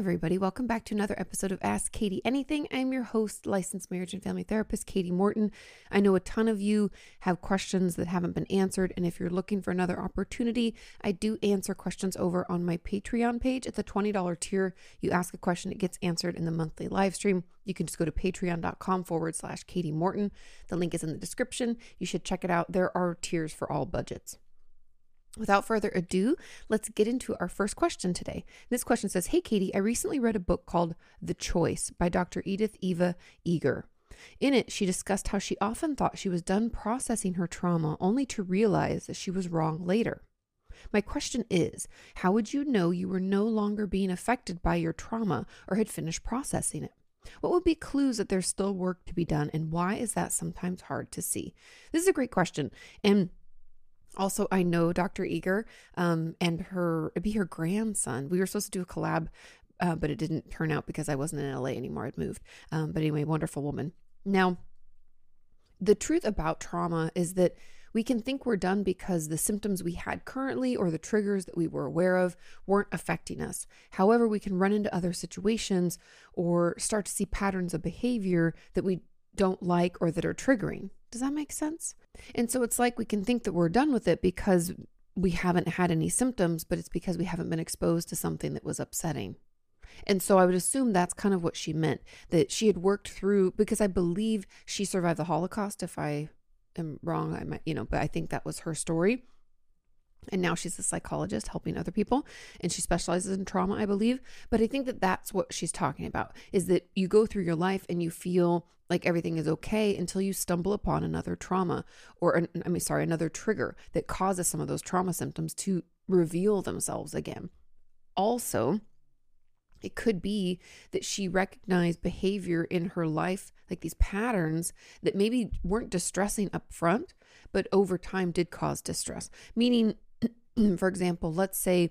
Everybody, welcome back to another episode of Ask Kati Anything. I'm your host, licensed marriage and family therapist, Kati Morton. I know a ton of you have questions that haven't been answered, and if you're looking for another opportunity, I do answer questions over on my Patreon page. At the $20 tier, you ask a question, it gets answered in the monthly live stream. You can just go to patreon.com forward slash Kati Morton. The link is in the description. You should check it out. There are tiers for all budgets. Without further ado, let's get into our first question today. This question says Hey, Kati, I recently read a book called The Choice by Dr. Edith Eva Eger. In it, she discussed how she often thought she was done processing her trauma only to realize that she was wrong later. My question is How would you know you were no longer being affected by your trauma or had finished processing it? What would be clues that there's still work to be done, and why is that sometimes hard to see? This is a great question. And also, I know Dr. Eger um, and her, it'd be her grandson. We were supposed to do a collab, uh, but it didn't turn out because I wasn't in LA anymore. I'd moved. Um, but anyway, wonderful woman. Now, the truth about trauma is that we can think we're done because the symptoms we had currently or the triggers that we were aware of weren't affecting us. However, we can run into other situations or start to see patterns of behavior that we don't like or that are triggering. Does that make sense? And so it's like we can think that we're done with it because we haven't had any symptoms, but it's because we haven't been exposed to something that was upsetting. And so I would assume that's kind of what she meant that she had worked through because I believe she survived the Holocaust. If I am wrong, I might, you know, but I think that was her story. And now she's a psychologist helping other people and she specializes in trauma, I believe. But I think that that's what she's talking about is that you go through your life and you feel like everything is okay until you stumble upon another trauma or, an, I mean, sorry, another trigger that causes some of those trauma symptoms to reveal themselves again. Also, it could be that she recognized behavior in her life, like these patterns that maybe weren't distressing up front, but over time did cause distress. Meaning, for example, let's say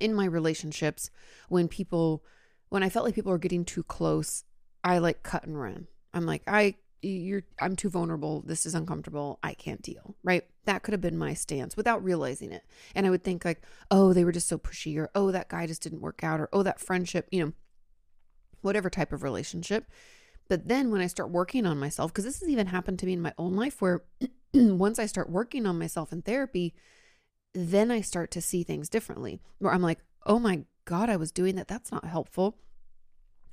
in my relationships, when people, when I felt like people were getting too close, I like cut and run. I'm like, I, you're, I'm too vulnerable. This is uncomfortable. I can't deal. Right. That could have been my stance without realizing it. And I would think, like, oh, they were just so pushy, or oh, that guy just didn't work out, or oh, that friendship, you know, whatever type of relationship. But then when I start working on myself, because this has even happened to me in my own life, where once I start working on myself in therapy, then I start to see things differently, where I'm like, oh my God, I was doing that. That's not helpful.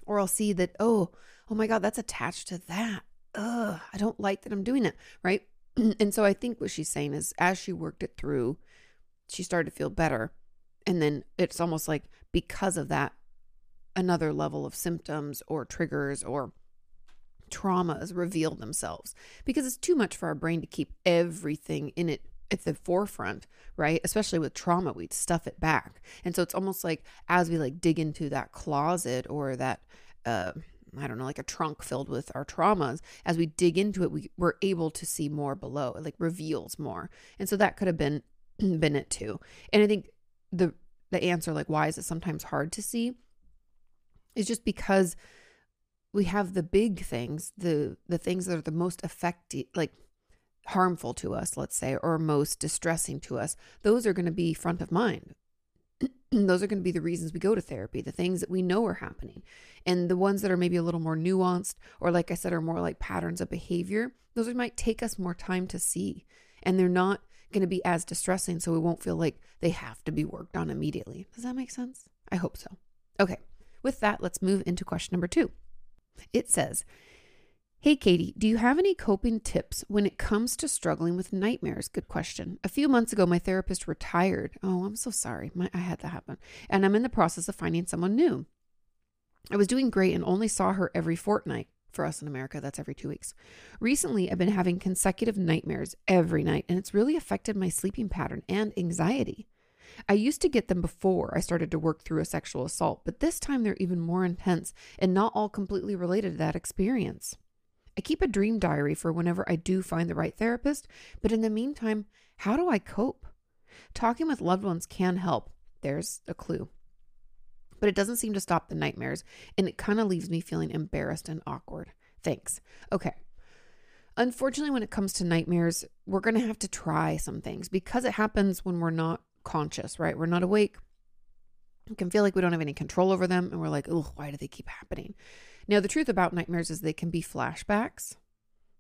Or I'll see that, oh, oh my God, that's attached to that. Ugh, I don't like that I'm doing it. Right. and so I think what she's saying is as she worked it through, she started to feel better. And then it's almost like because of that, another level of symptoms or triggers or traumas reveal themselves because it's too much for our brain to keep everything in it at the forefront, right? Especially with trauma, we'd stuff it back. And so it's almost like as we like dig into that closet or that, uh, I don't know, like a trunk filled with our traumas, as we dig into it, we, we're able to see more below. It like reveals more. And so that could have been been it too. And I think the the answer, like why is it sometimes hard to see, is just because we have the big things, the the things that are the most effective, like harmful to us, let's say, or most distressing to us. Those are going to be front of mind. those are going to be the reasons we go to therapy, the things that we know are happening. And the ones that are maybe a little more nuanced, or like I said, are more like patterns of behavior, those might take us more time to see. And they're not going to be as distressing. So we won't feel like they have to be worked on immediately. Does that make sense? I hope so. Okay. With that, let's move into question number two. It says, Hey, Kati, do you have any coping tips when it comes to struggling with nightmares? Good question. A few months ago, my therapist retired. Oh, I'm so sorry. My, I had that happen. And I'm in the process of finding someone new. I was doing great and only saw her every fortnight. For us in America, that's every two weeks. Recently, I've been having consecutive nightmares every night, and it's really affected my sleeping pattern and anxiety. I used to get them before I started to work through a sexual assault, but this time they're even more intense and not all completely related to that experience. I keep a dream diary for whenever I do find the right therapist, but in the meantime, how do I cope? Talking with loved ones can help. There's a clue. But it doesn't seem to stop the nightmares, and it kind of leaves me feeling embarrassed and awkward. Thanks. Okay. Unfortunately, when it comes to nightmares, we're going to have to try some things because it happens when we're not conscious, right? We're not awake. We can feel like we don't have any control over them, and we're like, oh, why do they keep happening? Now, the truth about nightmares is they can be flashbacks.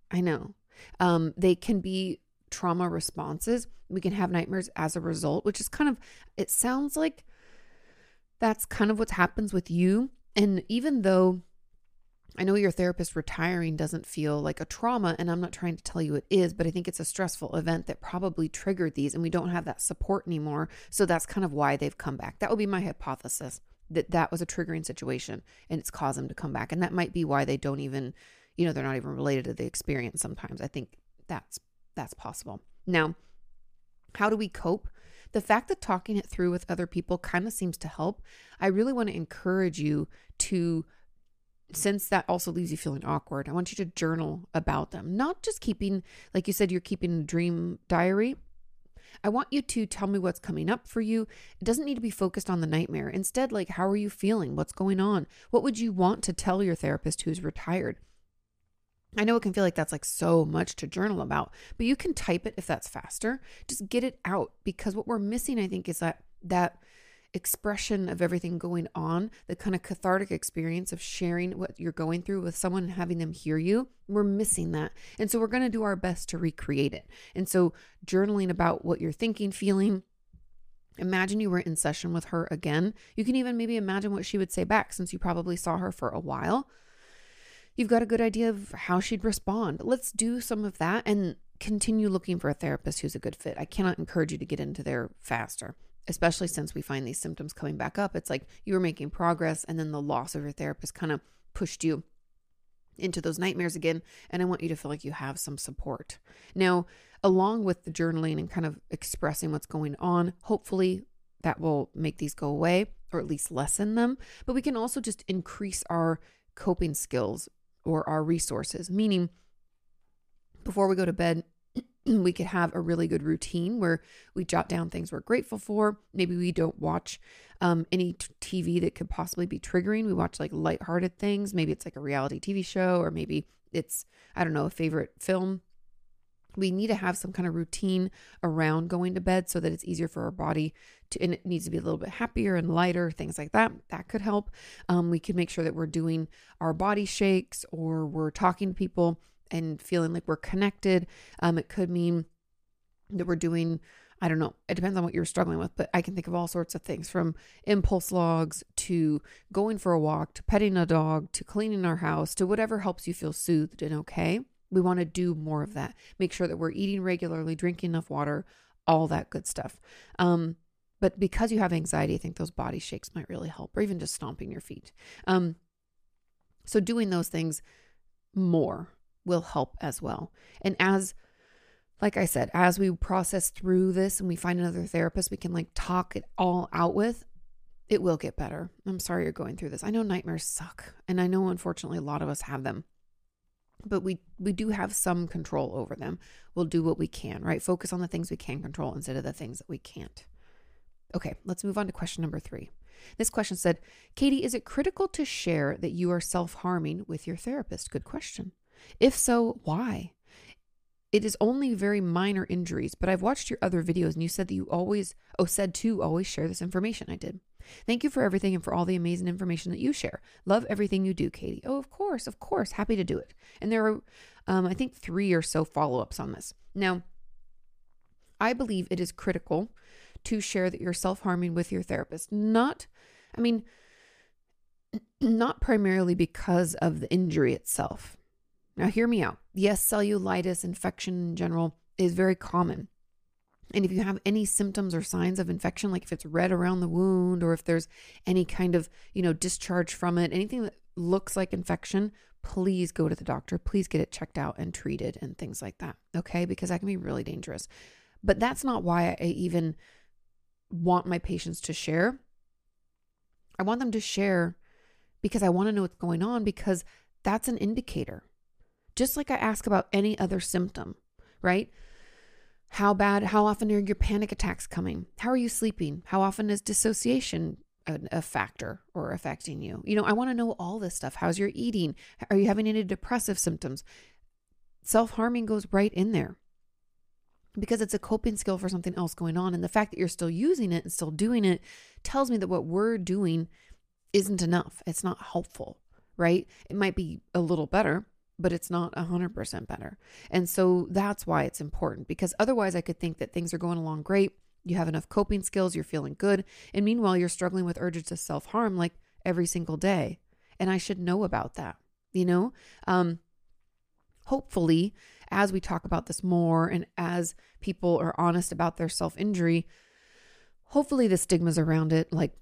I know. Um, they can be trauma responses. We can have nightmares as a result, which is kind of, it sounds like that's kind of what happens with you. And even though I know your therapist retiring doesn't feel like a trauma, and I'm not trying to tell you it is, but I think it's a stressful event that probably triggered these, and we don't have that support anymore. So that's kind of why they've come back. That would be my hypothesis that that was a triggering situation and it's caused them to come back. And that might be why they don't even, you know, they're not even related to the experience sometimes. I think that's that's possible. Now, how do we cope? The fact that talking it through with other people kind of seems to help. I really want to encourage you to since that also leaves you feeling awkward, I want you to journal about them. Not just keeping, like you said, you're keeping a dream diary. I want you to tell me what's coming up for you. It doesn't need to be focused on the nightmare. Instead, like, how are you feeling? What's going on? What would you want to tell your therapist who's retired? I know it can feel like that's like so much to journal about, but you can type it if that's faster. Just get it out because what we're missing, I think, is that that expression of everything going on, the kind of cathartic experience of sharing what you're going through with someone and having them hear you, we're missing that. And so we're going to do our best to recreate it. And so journaling about what you're thinking, feeling, Imagine you were in session with her again. You can even maybe imagine what she would say back since you probably saw her for a while. You've got a good idea of how she'd respond. Let's do some of that and continue looking for a therapist who's a good fit. I cannot encourage you to get into there faster especially since we find these symptoms coming back up. It's like you were making progress and then the loss of your therapist kind of pushed you into those nightmares again. And I want you to feel like you have some support. Now, along with the journaling and kind of expressing what's going on, hopefully that will make these go away or at least lessen them. But we can also just increase our coping skills or our resources, meaning before we go to bed, we could have a really good routine where we jot down things we're grateful for. Maybe we don't watch um, any t- TV that could possibly be triggering. We watch like lighthearted things. Maybe it's like a reality TV show, or maybe it's, I don't know, a favorite film. We need to have some kind of routine around going to bed so that it's easier for our body to, and it needs to be a little bit happier and lighter, things like that. That could help. Um, we could make sure that we're doing our body shakes or we're talking to people and feeling like we're connected. Um, it could mean that we're doing, I don't know, it depends on what you're struggling with, but I can think of all sorts of things from impulse logs to going for a walk to petting a dog to cleaning our house to whatever helps you feel soothed and okay. We want to do more of that. Make sure that we're eating regularly, drinking enough water, all that good stuff. Um, but because you have anxiety, I think those body shakes might really help, or even just stomping your feet. Um, so doing those things more will help as well. And as like I said, as we process through this and we find another therapist we can like talk it all out with, it will get better. I'm sorry you're going through this. I know nightmares suck, and I know unfortunately a lot of us have them. But we we do have some control over them. We'll do what we can, right? Focus on the things we can control instead of the things that we can't. Okay, let's move on to question number 3. This question said, "Kati, is it critical to share that you are self-harming with your therapist?" Good question. If so, why? it is only very minor injuries, but I've watched your other videos and you said that you always, oh, said to always share this information. I did. Thank you for everything and for all the amazing information that you share. Love everything you do, Kati. Oh, of course, of course. Happy to do it. And there are, um, I think, three or so follow ups on this. Now, I believe it is critical to share that you're self harming with your therapist. Not, I mean, not primarily because of the injury itself. Now, hear me out. Yes, cellulitis infection in general is very common. And if you have any symptoms or signs of infection, like if it's red around the wound or if there's any kind of, you know, discharge from it, anything that looks like infection, please go to the doctor. Please get it checked out and treated and things like that. Okay. Because that can be really dangerous. But that's not why I even want my patients to share. I want them to share because I want to know what's going on because that's an indicator. Just like I ask about any other symptom, right? How bad, how often are your panic attacks coming? How are you sleeping? How often is dissociation a, a factor or affecting you? You know, I want to know all this stuff. How's your eating? Are you having any depressive symptoms? Self harming goes right in there because it's a coping skill for something else going on. And the fact that you're still using it and still doing it tells me that what we're doing isn't enough. It's not helpful, right? It might be a little better, but it's not 100% better. And so that's why it's important because otherwise I could think that things are going along great. You have enough coping skills, you're feeling good. And meanwhile, you're struggling with urges to self harm like every single day. And I should know about that, you know? Um, hopefully, as we talk about this more and as people are honest about their self injury, hopefully the stigmas around it like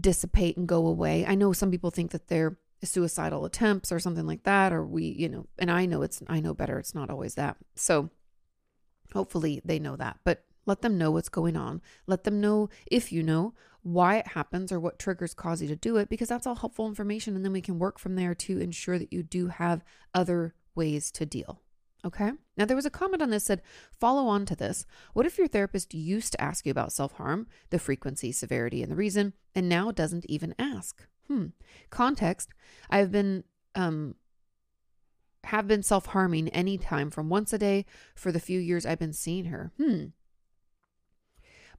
dissipate and go away. I know some people think that they're suicidal attempts or something like that or we you know and i know it's i know better it's not always that. So hopefully they know that but let them know what's going on. Let them know if you know why it happens or what triggers cause you to do it because that's all helpful information and then we can work from there to ensure that you do have other ways to deal okay? Now there was a comment on this said follow on to this. What if your therapist used to ask you about self-harm the frequency severity and the reason and now doesn't even ask Hmm. Context I've been, um, have been self harming anytime from once a day for the few years I've been seeing her. Hmm.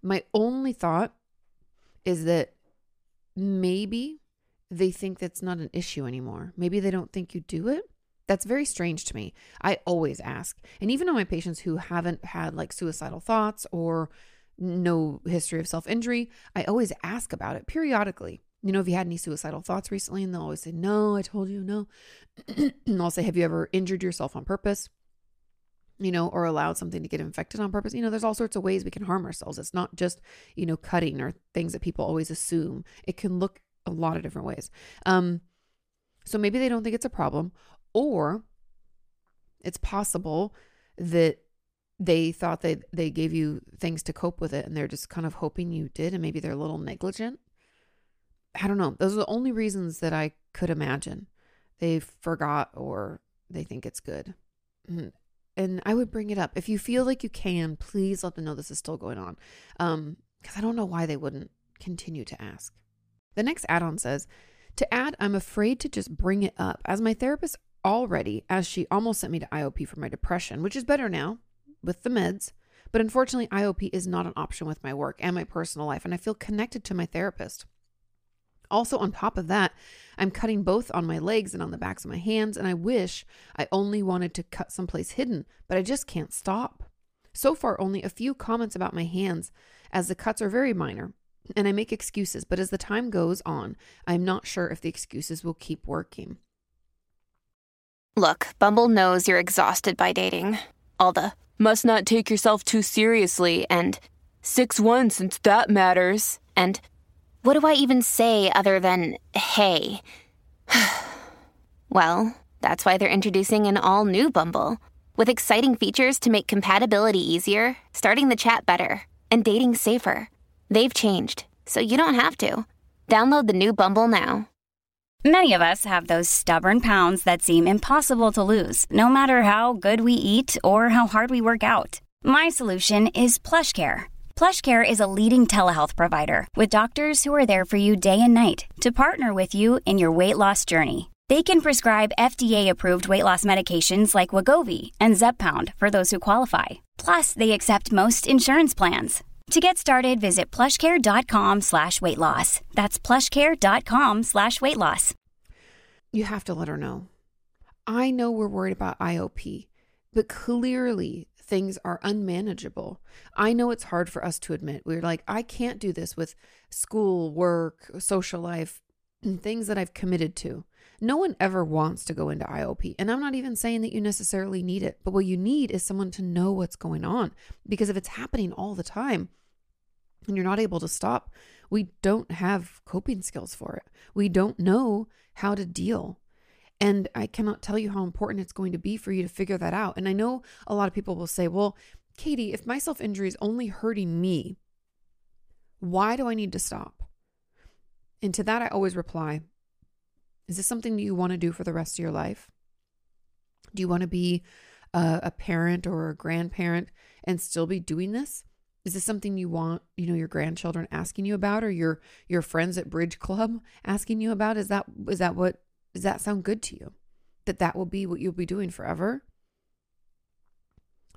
My only thought is that maybe they think that's not an issue anymore. Maybe they don't think you do it. That's very strange to me. I always ask. And even on my patients who haven't had like suicidal thoughts or no history of self injury, I always ask about it periodically you know, if you had any suicidal thoughts recently, and they'll always say, No, I told you no. and I'll say, Have you ever injured yourself on purpose? You know, or allowed something to get infected on purpose. You know, there's all sorts of ways we can harm ourselves. It's not just, you know, cutting or things that people always assume. It can look a lot of different ways. Um, so maybe they don't think it's a problem, or it's possible that they thought they they gave you things to cope with it and they're just kind of hoping you did and maybe they're a little negligent I don't know. Those are the only reasons that I could imagine. They forgot or they think it's good. Mm-hmm. And I would bring it up. If you feel like you can, please let them know this is still going on. Um, because I don't know why they wouldn't continue to ask. The next add on says, to add, I'm afraid to just bring it up as my therapist already, as she almost sent me to IOP for my depression, which is better now with the meds. But unfortunately, IOP is not an option with my work and my personal life, and I feel connected to my therapist. Also, on top of that, I'm cutting both on my legs and on the backs of my hands, and I wish I only wanted to cut someplace hidden, but I just can't stop. So far, only a few comments about my hands, as the cuts are very minor, and I make excuses, but as the time goes on, I'm not sure if the excuses will keep working. Look, Bumble knows you're exhausted by dating. All the must not take yourself too seriously and 6 1 since that matters, and what do I even say other than hey? well, that's why they're introducing an all new Bumble with exciting features to make compatibility easier, starting the chat better, and dating safer. They've changed, so you don't have to. Download the new Bumble now. Many of us have those stubborn pounds that seem impossible to lose, no matter how good we eat or how hard we work out. My solution is PlushCare PlushCare is a leading telehealth provider with doctors who are there for you day and night to partner with you in your weight loss journey. They can prescribe FDA-approved weight loss medications like Wegovy and Zepbound for those who qualify. Plus, they accept most insurance plans. To get started, visit plushcare.com slash weight loss. That's plushcare.com slash weight loss. You have to let her know. I know we're worried about IOP, but clearly things are unmanageable. I know it's hard for us to admit. We're like, I can't do this with school, work, social life, and things that I've committed to. No one ever wants to go into IOP. And I'm not even saying that you necessarily need it, but what you need is someone to know what's going on. Because if it's happening all the time and you're not able to stop, we don't have coping skills for it. We don't know how to deal. And I cannot tell you how important it's going to be for you to figure that out. And I know a lot of people will say, well, Kati, if my self injury is only hurting me, why do I need to stop? And to that, I always reply, is this something that you want to do for the rest of your life? Do you want to be a, a parent or a grandparent and still be doing this? Is this something you want, you know, your grandchildren asking you about or your your friends at bridge club asking you about? Is that is that what does that sound good to you? That that will be what you'll be doing forever?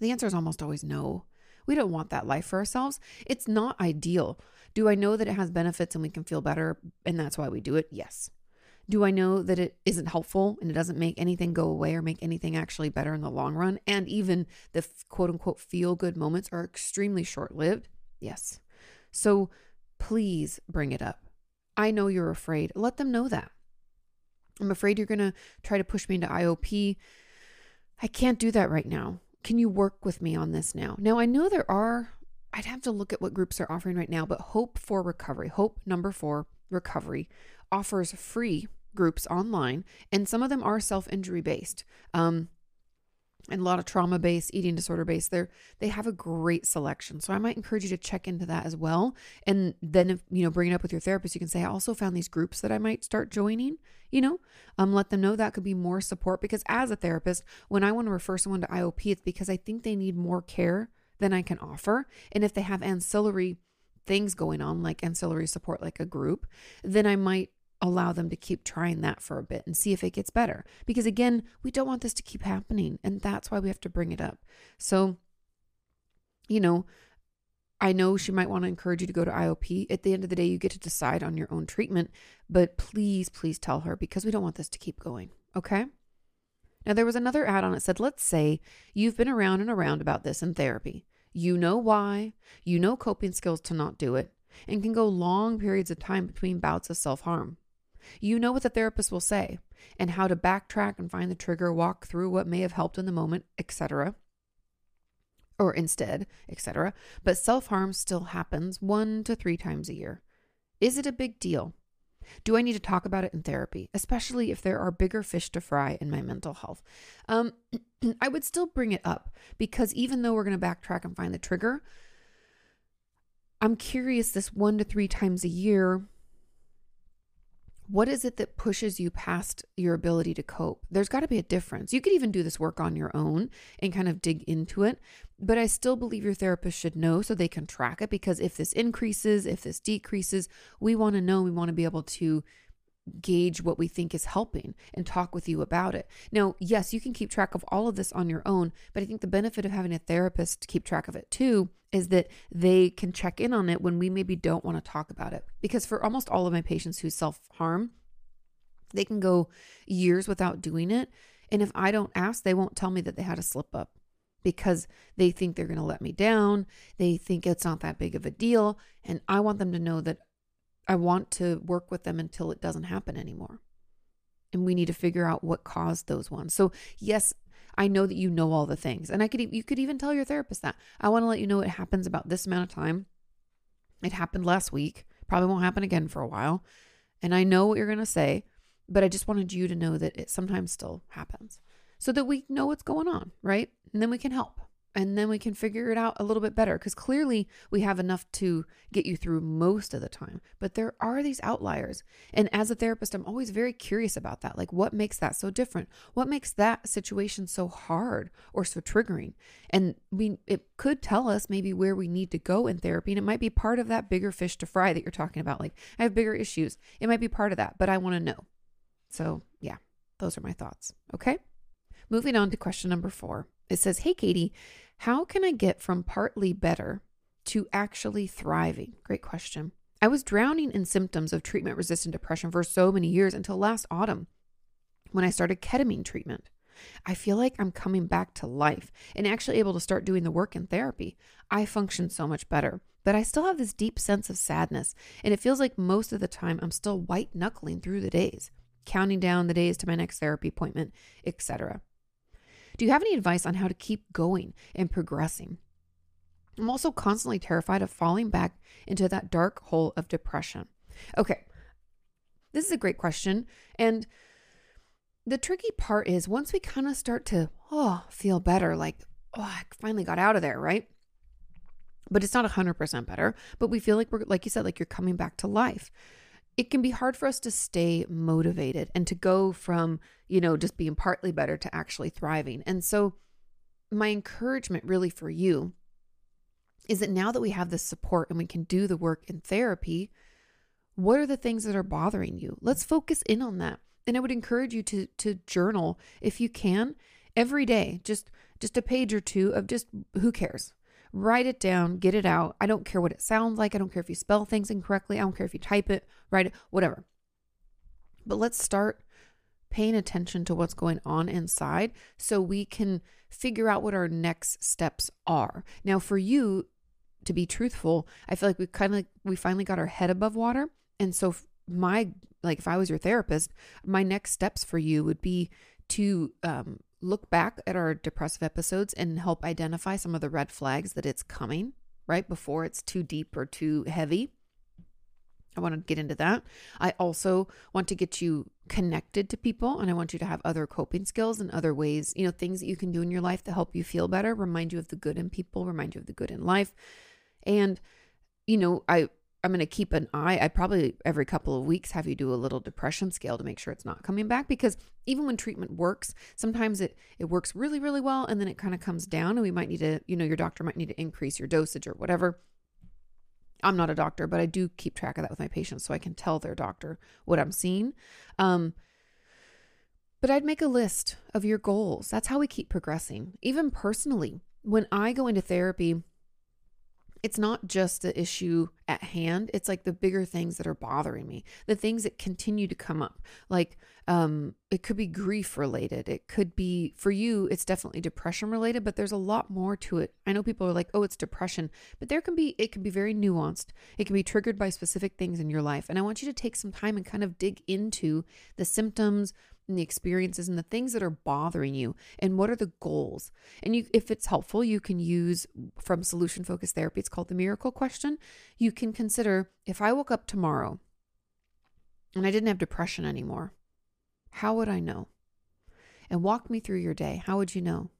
The answer is almost always no. We don't want that life for ourselves. It's not ideal. Do I know that it has benefits and we can feel better and that's why we do it? Yes. Do I know that it isn't helpful and it doesn't make anything go away or make anything actually better in the long run? And even the quote unquote feel good moments are extremely short lived? Yes. So please bring it up. I know you're afraid. Let them know that. I'm afraid you're going to try to push me into IOP. I can't do that right now. Can you work with me on this now? Now, I know there are, I'd have to look at what groups are offering right now, but Hope for Recovery, Hope number four, Recovery, offers free groups online, and some of them are self injury based. Um, and a lot of trauma based, eating disorder based. They they have a great selection. So I might encourage you to check into that as well. And then if you know, bring it up with your therapist, you can say, I also found these groups that I might start joining, you know, um, let them know that could be more support. Because as a therapist, when I want to refer someone to IOP, it's because I think they need more care than I can offer. And if they have ancillary things going on, like ancillary support, like a group, then I might allow them to keep trying that for a bit and see if it gets better. Because again, we don't want this to keep happening. And that's why we have to bring it up. So, you know, I know she might want to encourage you to go to IOP. At the end of the day, you get to decide on your own treatment. But please, please tell her because we don't want this to keep going. Okay. Now, there was another add on that said, let's say you've been around and around about this in therapy. You know why, you know coping skills to not do it, and can go long periods of time between bouts of self harm. You know what the therapist will say and how to backtrack and find the trigger, walk through what may have helped in the moment, etc. Or instead, etc. But self harm still happens one to three times a year. Is it a big deal? Do I need to talk about it in therapy, especially if there are bigger fish to fry in my mental health? Um, I would still bring it up because even though we're going to backtrack and find the trigger, I'm curious this one to three times a year what is it that pushes you past your ability to cope? There's got to be a difference. You could even do this work on your own and kind of dig into it, but I still believe your therapist should know so they can track it because if this increases, if this decreases, we want to know, we want to be able to gauge what we think is helping and talk with you about it. Now, yes, you can keep track of all of this on your own, but I think the benefit of having a therapist to keep track of it too is that they can check in on it when we maybe don't want to talk about it. Because for almost all of my patients who self harm, they can go years without doing it. And if I don't ask, they won't tell me that they had a slip up because they think they're going to let me down. They think it's not that big of a deal. And I want them to know that I want to work with them until it doesn't happen anymore. And we need to figure out what caused those ones. So, yes, I know that you know all the things. And I could you could even tell your therapist that. I want to let you know it happens about this amount of time. It happened last week. Probably won't happen again for a while. And I know what you're going to say, but I just wanted you to know that it sometimes still happens so that we know what's going on, right? And then we can help and then we can figure it out a little bit better because clearly we have enough to get you through most of the time but there are these outliers and as a therapist i'm always very curious about that like what makes that so different what makes that situation so hard or so triggering and we it could tell us maybe where we need to go in therapy and it might be part of that bigger fish to fry that you're talking about like i have bigger issues it might be part of that but i want to know so yeah Those are my thoughts. Okay. Moving on to question number four. It says, Hey, Kati, how can I get from partly better to actually thriving? Great question. I was drowning in symptoms of treatment resistant depression for so many years until last autumn when I started ketamine treatment. I feel like I'm coming back to life and actually able to start doing the work in therapy. I function so much better, but I still have this deep sense of sadness, and it feels like most of the time I'm still white knuckling through the days, counting down the days to my next therapy appointment, etc. Do you have any advice on how to keep going and progressing? I'm also constantly terrified of falling back into that dark hole of depression. Okay, this is a great question. And the tricky part is once we kind of start to, oh, feel better, like, oh, I finally got out of there, right? But it's not 100% better, but we feel like we're, like you said, like you're coming back to life. It can be hard for us to stay motivated and to go from, you know, just being partly better to actually thriving. And so, my encouragement really for you is that now that we have this support and we can do the work in therapy, what are the things that are bothering you? Let's focus in on that. And I would encourage you to to journal if you can every day, just just a page or two of just who cares. Write it down, get it out. I don't care what it sounds like. I don't care if you spell things incorrectly. I don't care if you type it, write it, whatever. But let's start paying attention to what's going on inside so we can figure out what our next steps are. Now, for you, to be truthful, I feel like we kind of like we finally got our head above water. And so my like if I was your therapist, my next steps for you would be to um, look back at our depressive episodes and help identify some of the red flags that it's coming right before it's too deep or too heavy. I want to get into that. I also want to get you connected to people and I want you to have other coping skills and other ways, you know, things that you can do in your life to help you feel better, remind you of the good in people, remind you of the good in life. And, you know, I, I'm going to keep an eye. I probably every couple of weeks have you do a little depression scale to make sure it's not coming back because even when treatment works, sometimes it it works really really well and then it kind of comes down and we might need to, you know, your doctor might need to increase your dosage or whatever. I'm not a doctor, but I do keep track of that with my patients so I can tell their doctor what I'm seeing. Um but I'd make a list of your goals. That's how we keep progressing. Even personally, when I go into therapy, it's not just the issue at hand it's like the bigger things that are bothering me the things that continue to come up like um it could be grief related it could be for you it's definitely depression related but there's a lot more to it. I know people are like oh it's depression but there can be it can be very nuanced it can be triggered by specific things in your life and i want you to take some time and kind of dig into the symptoms and the experiences and the things that are bothering you and what are the goals? And you if it's helpful you can use from solution focused therapy it's called the miracle question you can consider if i woke up tomorrow and i didn't have depression anymore how would i know? And walk me through your day how would you know?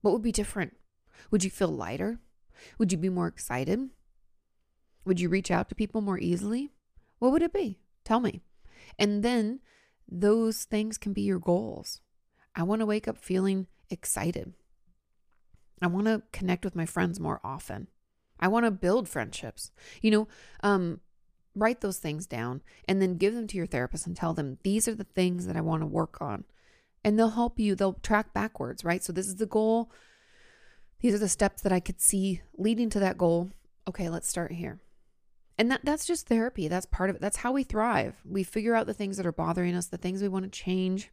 What would be different? Would you feel lighter? Would you be more excited? Would you reach out to people more easily? What would it be? Tell me. And then those things can be your goals. I want to wake up feeling excited. I want to connect with my friends more often. I want to build friendships. You know, um, write those things down and then give them to your therapist and tell them these are the things that I want to work on. And they'll help you, they'll track backwards, right? So, this is the goal. These are the steps that I could see leading to that goal. Okay, let's start here. And that that's just therapy. That's part of it. That's how we thrive. We figure out the things that are bothering us, the things we want to change.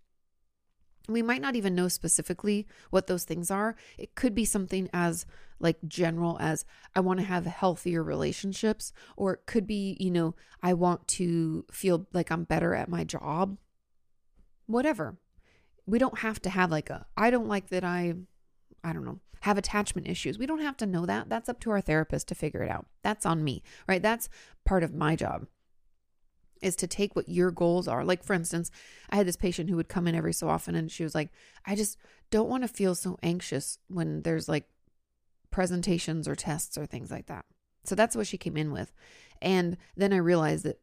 We might not even know specifically what those things are. It could be something as like general as I want to have healthier relationships or it could be, you know, I want to feel like I'm better at my job. Whatever. We don't have to have like a I don't like that I I don't know, have attachment issues. We don't have to know that. That's up to our therapist to figure it out. That's on me, right? That's part of my job is to take what your goals are. Like, for instance, I had this patient who would come in every so often and she was like, I just don't want to feel so anxious when there's like presentations or tests or things like that. So that's what she came in with. And then I realized that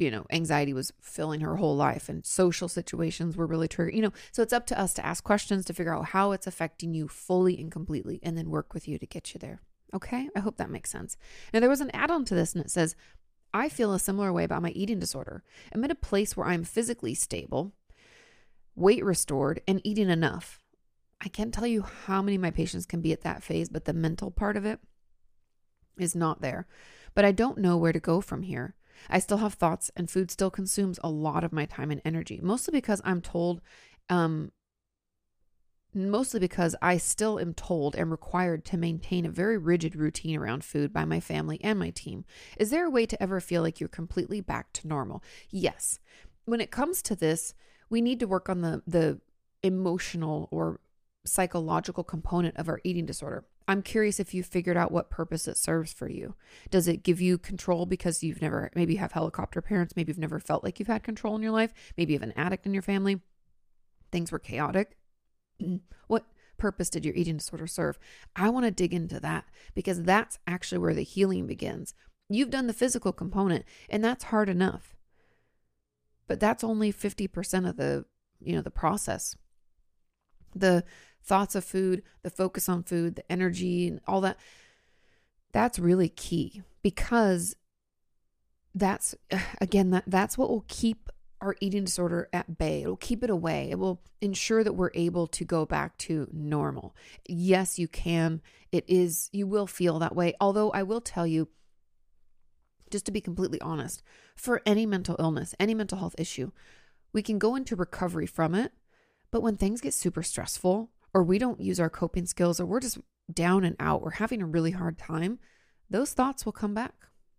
you know, anxiety was filling her whole life and social situations were really triggered, you know. So it's up to us to ask questions to figure out how it's affecting you fully and completely and then work with you to get you there. Okay? I hope that makes sense. Now, there was an add on to this and it says, I feel a similar way about my eating disorder. I'm at a place where I'm physically stable, weight restored, and eating enough. I can't tell you how many of my patients can be at that phase, but the mental part of it is not there. But I don't know where to go from here. I still have thoughts, and food still consumes a lot of my time and energy, mostly because I'm told, um, mostly because I still am told and required to maintain a very rigid routine around food by my family and my team. Is there a way to ever feel like you're completely back to normal? Yes. When it comes to this, we need to work on the the emotional or psychological component of our eating disorder. I'm curious if you figured out what purpose it serves for you. Does it give you control because you've never, maybe you have helicopter parents, maybe you've never felt like you've had control in your life, maybe you have an addict in your family, things were chaotic. What purpose did your eating disorder serve? I want to dig into that because that's actually where the healing begins. You've done the physical component, and that's hard enough. But that's only 50% of the, you know, the process. The thoughts of food, the focus on food, the energy, and all that. That's really key because that's again that that's what will keep our eating disorder at bay. It'll keep it away. It will ensure that we're able to go back to normal. Yes, you can. It is you will feel that way. Although I will tell you just to be completely honest, for any mental illness, any mental health issue, we can go into recovery from it, but when things get super stressful, or we don't use our coping skills, or we're just down and out, we're having a really hard time, those thoughts will come back.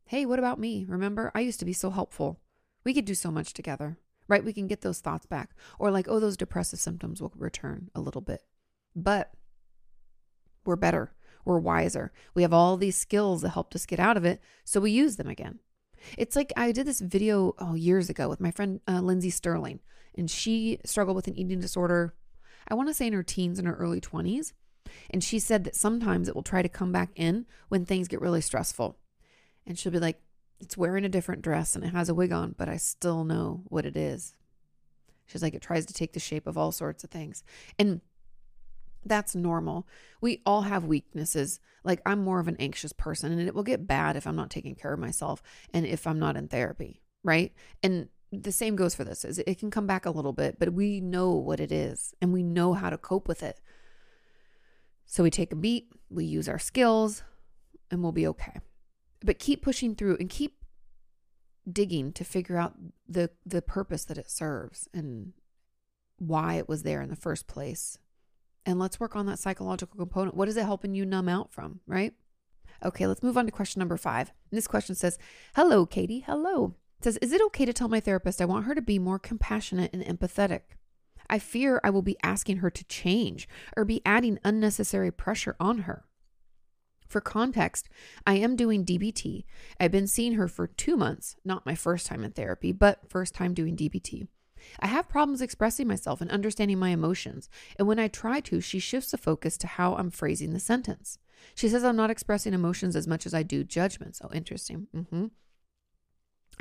Hey, what about me? Remember, I used to be so helpful. We could do so much together, right? We can get those thoughts back. Or like, oh, those depressive symptoms will return a little bit. But we're better. We're wiser. We have all these skills that helped us get out of it. So we use them again. It's like I did this video oh, years ago with my friend uh, Lindsey Stirling, and she struggled with an eating disorder I want to say in her teens and her early 20s. And she said that sometimes it will try to come back in when things get really stressful. And she'll be like, it's wearing a different dress and it has a wig on, but I still know what it is. She's like, it tries to take the shape of all sorts of things. And that's normal. We all have weaknesses. Like, I'm more of an anxious person, and it will get bad if I'm not taking care of myself and if I'm not in therapy, right? And the same goes for this is it can come back a little bit but we know what it is and we know how to cope with it. So we take a beat we use our skills and we'll be okay. But keep pushing through and keep digging to figure out the the purpose that it serves and why it was there in the first place. And let's work on that psychological component. What is it helping you numb out from right? Okay let's move on to question number five. And this question says hello Kati. Hello says, Is it okay to tell my therapist I want her to be more compassionate and empathetic? I fear I will be asking her to change or be adding unnecessary pressure on her. For context, I am doing DBT. I've been seeing her for two months, not my first time in therapy, but first time doing DBT. I have problems expressing myself and understanding my emotions, and when I try to, she shifts the focus to how I'm phrasing the sentence. She says I'm not expressing emotions as much as I do judgments. Oh, interesting. Mm-hmm.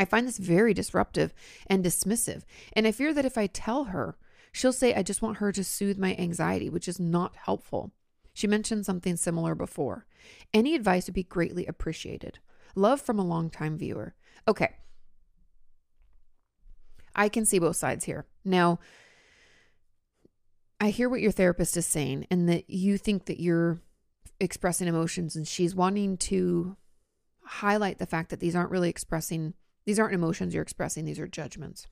I find this very disruptive and dismissive. And I fear that if I tell her, she'll say, I just want her to soothe my anxiety, which is not helpful. She mentioned something similar before. Any advice would be greatly appreciated. Love from a longtime viewer. Okay. I can see both sides here. Now, I hear what your therapist is saying, and that you think that you're expressing emotions, and she's wanting to highlight the fact that these aren't really expressing these aren't emotions you're expressing, these are judgments.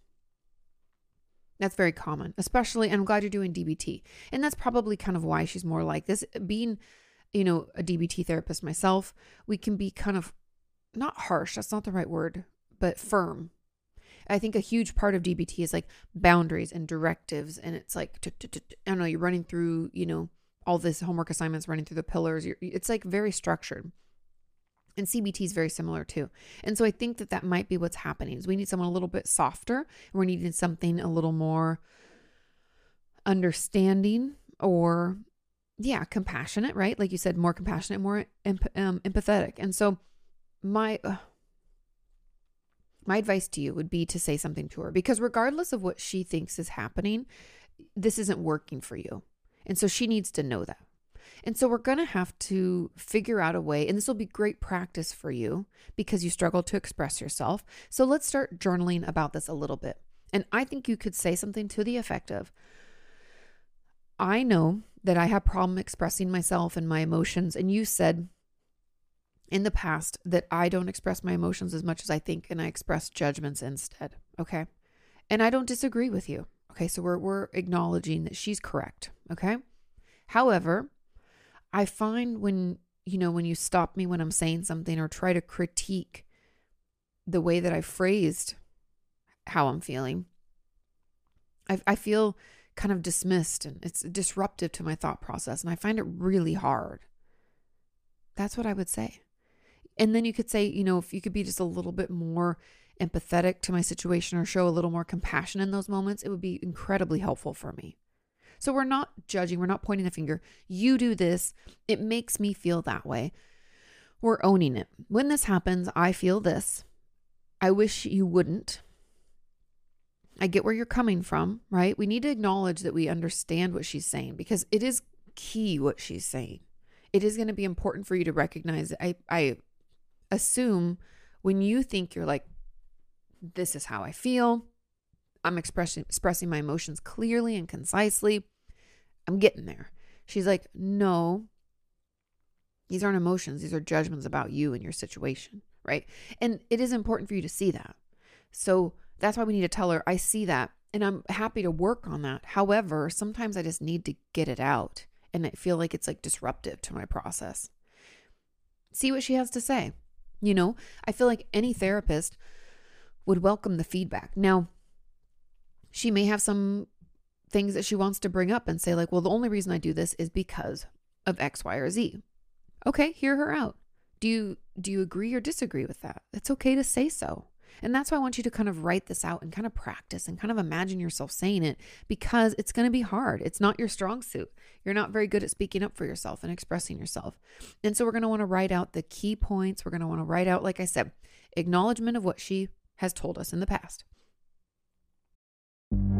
That's very common, especially, and I'm glad you're doing DBT. And that's probably kind of why she's more like this. Being, you know, a DBT therapist myself, we can be kind of not harsh, that's not the right word, but firm. I think a huge part of DBT is like boundaries and directives. And it's like, I don't know, you're running through, you know, all this homework assignments running through the pillars. It's like very structured. And CBT is very similar too. And so I think that that might be what's happening is we need someone a little bit softer. We're needing something a little more understanding or yeah, compassionate, right? Like you said, more compassionate, more um, empathetic. And so my uh, my advice to you would be to say something to her because regardless of what she thinks is happening, this isn't working for you. And so she needs to know that. And so we're going to have to figure out a way, and this will be great practice for you because you struggle to express yourself. So let's start journaling about this a little bit. And I think you could say something to the effect of I know that I have problem expressing myself and my emotions and you said in the past that I don't express my emotions as much as I think and I express judgments instead, okay? And I don't disagree with you. Okay, so we're we're acknowledging that she's correct, okay? However, I find when you know when you stop me when I'm saying something or try to critique the way that I phrased how I'm feeling, I, I feel kind of dismissed and it's disruptive to my thought process. And I find it really hard. That's what I would say. And then you could say, you know, if you could be just a little bit more empathetic to my situation or show a little more compassion in those moments, it would be incredibly helpful for me. So we're not judging, we're not pointing the finger. You do this, it makes me feel that way. We're owning it. When this happens, I feel this. I wish you wouldn't. I get where you're coming from, right? We need to acknowledge that we understand what she's saying because it is key what she's saying. It is going to be important for you to recognize. I I assume when you think you're like this is how I feel, I'm expressing expressing my emotions clearly and concisely. I'm getting there. She's like, "No. These aren't emotions. These are judgments about you and your situation." Right? And it is important for you to see that. So that's why we need to tell her, I see that and I'm happy to work on that. However, sometimes I just need to get it out and I feel like it's like disruptive to my process. See what she has to say. You know, I feel like any therapist would welcome the feedback. Now, she may have some things that she wants to bring up and say, like, well, the only reason I do this is because of X, Y, or Z. Okay, hear her out. Do you do you agree or disagree with that? It's okay to say so. And that's why I want you to kind of write this out and kind of practice and kind of imagine yourself saying it because it's going to be hard. It's not your strong suit. You're not very good at speaking up for yourself and expressing yourself. And so we're going to want to write out the key points. We're going to want to write out, like I said, acknowledgement of what she has told us in the past.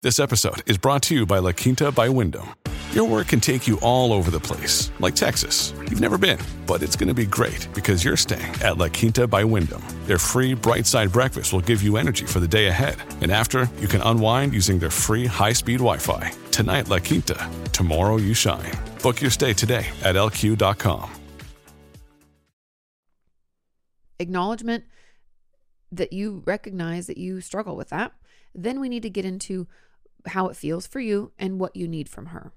This episode is brought to you by La Quinta by Wyndham. Your work can take you all over the place, like Texas. You've never been, but it's going to be great because you're staying at La Quinta by Wyndham. Their free bright side breakfast will give you energy for the day ahead. And after, you can unwind using their free high speed Wi Fi. Tonight, La Quinta. Tomorrow, you shine. Book your stay today at lq.com. Acknowledgement that you recognize that you struggle with that. Then we need to get into how it feels for you and what you need from her.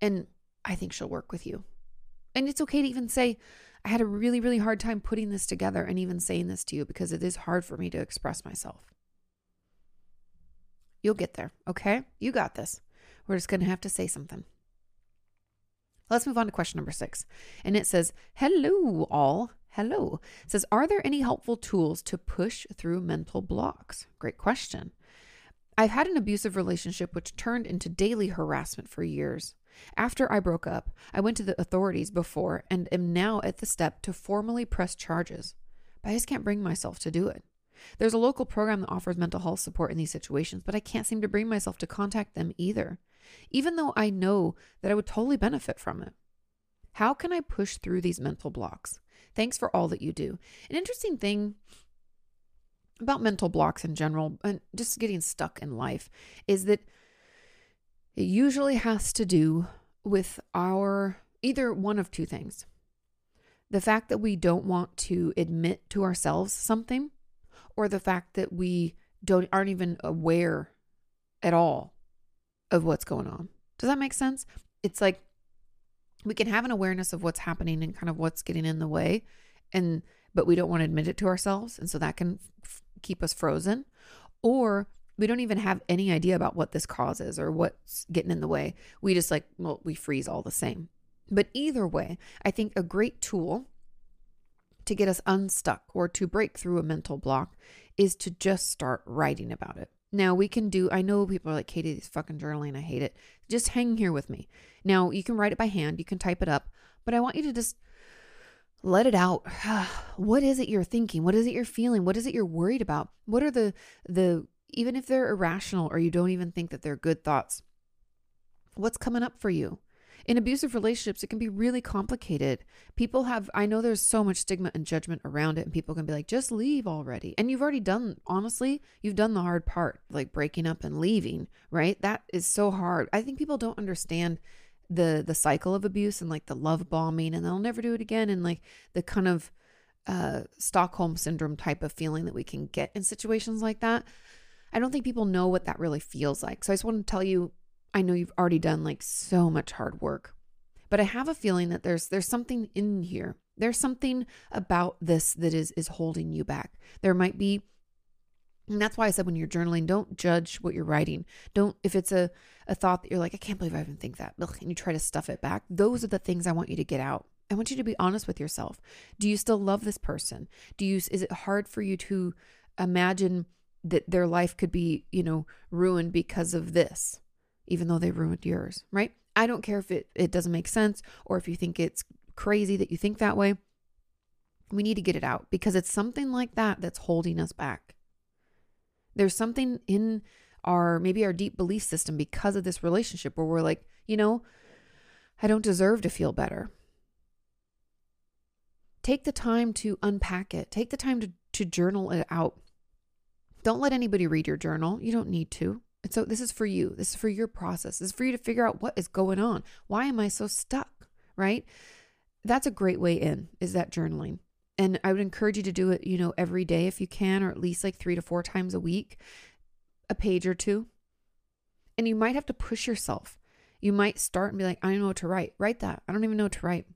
And I think she'll work with you. And it's okay to even say, I had a really, really hard time putting this together and even saying this to you because it is hard for me to express myself. You'll get there, okay? You got this. We're just going to have to say something. Let's move on to question number six. And it says, Hello, all. Hello. It says, Are there any helpful tools to push through mental blocks? Great question. I've had an abusive relationship which turned into daily harassment for years. After I broke up, I went to the authorities before and am now at the step to formally press charges. But I just can't bring myself to do it. There's a local program that offers mental health support in these situations, but I can't seem to bring myself to contact them either, even though I know that I would totally benefit from it. How can I push through these mental blocks? Thanks for all that you do. An interesting thing about mental blocks in general and just getting stuck in life is that it usually has to do with our either one of two things. The fact that we don't want to admit to ourselves something or the fact that we don't aren't even aware at all of what's going on. Does that make sense? It's like we can have an awareness of what's happening and kind of what's getting in the way and but we don't want to admit it to ourselves and so that can f- keep us frozen or we don't even have any idea about what this causes or what's getting in the way we just like well we freeze all the same but either way i think a great tool to get us unstuck or to break through a mental block is to just start writing about it Now we can do, I know people are like, Kati, this fucking journaling, I hate it. Just hang here with me. Now you can write it by hand, you can type it up, but I want you to just let it out. what is it you're thinking? What is it you're feeling? What is it you're worried about? What are the, the, even if they're irrational or you don't even think that they're good thoughts, what's coming up for you? in abusive relationships, it can be really complicated. People have, I know there's so much stigma and judgment around it, and people can be like, just leave already. And you've already done, honestly, you've done the hard part, like breaking up and leaving, right? That is so hard. I think people don't understand the the cycle of abuse and like the love bombing and they'll never do it again and like the kind of uh Stockholm syndrome type of feeling that we can get in situations like that. I don't think people know what that really feels like. So I just want to tell you I know you've already done like so much hard work. But I have a feeling that there's there's something in here. There's something about this that is is holding you back. There might be and that's why I said when you're journaling, don't judge what you're writing. Don't if it's a a thought that you're like, I can't believe I even think that, and you try to stuff it back. Those are the things I want you to get out. I want you to be honest with yourself. Do you still love this person? Do you is it hard for you to imagine that their life could be, you know, ruined because of this? even though they ruined yours, right? I don't care if it, it doesn't make sense or if you think it's crazy that you think that way. We need to get it out because it's something like that that's holding us back. There's something in our maybe our deep belief system because of this relationship where we're like, you know, I don't deserve to feel better. Take the time to unpack it. Take the time to, to journal it out. Don't let anybody read your journal. You don't need to. And so this is for you. This is for your process. This is for you to figure out what is going on. Why am I so stuck? Right? That's a great way in, is that journaling. And I would encourage you to do it, you know, every day if you can, or at least like three to four times a week, a page or two. And you might have to push yourself. You might start and be like, I don't know what to write. Write that. I don't even know what to write.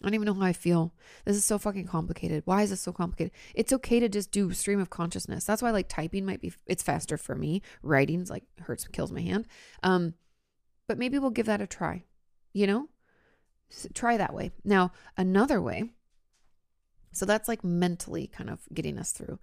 I don't even know how I feel. This is so fucking complicated. Why is this so complicated? It's okay to just do stream of consciousness. That's why like typing might be it's faster for me. Writing's like hurts kills my hand. Um but maybe we'll give that a try. You know? So try that way. Now, another way. So that's like mentally kind of getting us through.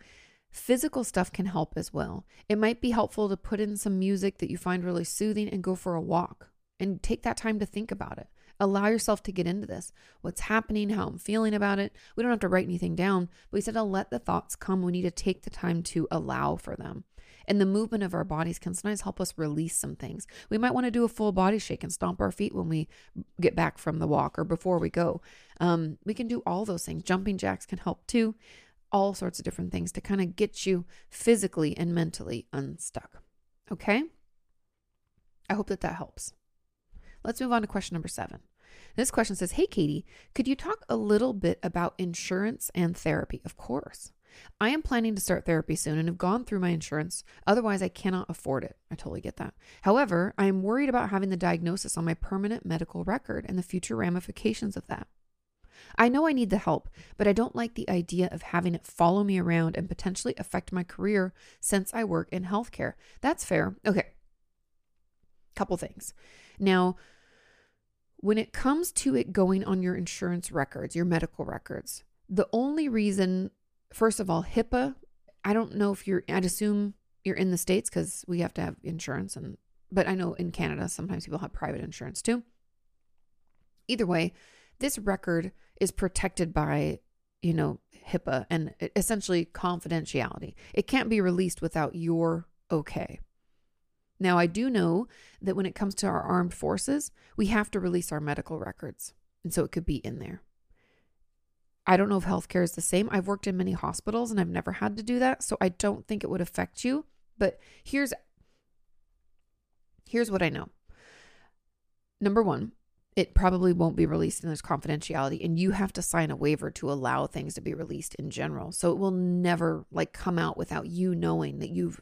Physical stuff can help as well. It might be helpful to put in some music that you find really soothing and go for a walk and take that time to think about it. Allow yourself to get into this. What's happening, how I'm feeling about it. We don't have to write anything down, but we said to let the thoughts come. We need to take the time to allow for them. And the movement of our bodies can sometimes help us release some things. We might want to do a full body shake and stomp our feet when we get back from the walk or before we go. Um, we can do all those things. Jumping jacks can help too. All sorts of different things to kind of get you physically and mentally unstuck. Okay? I hope that that helps. Let's move on to question number seven. This question says Hey, Kati, could you talk a little bit about insurance and therapy? Of course. I am planning to start therapy soon and have gone through my insurance. Otherwise, I cannot afford it. I totally get that. However, I am worried about having the diagnosis on my permanent medical record and the future ramifications of that. I know I need the help, but I don't like the idea of having it follow me around and potentially affect my career since I work in healthcare. That's fair. Okay. Couple things. Now, when it comes to it going on your insurance records, your medical records, the only reason, first of all, HIPAA, I don't know if you're, I'd assume you're in the States because we have to have insurance. And, but I know in Canada, sometimes people have private insurance too. Either way, this record is protected by, you know, HIPAA and essentially confidentiality. It can't be released without your okay. Now, I do know that when it comes to our armed forces, we have to release our medical records. And so it could be in there. I don't know if healthcare is the same. I've worked in many hospitals and I've never had to do that. So I don't think it would affect you. But here's here's what I know. Number one, it probably won't be released and there's confidentiality and you have to sign a waiver to allow things to be released in general so it will never like come out without you knowing that you've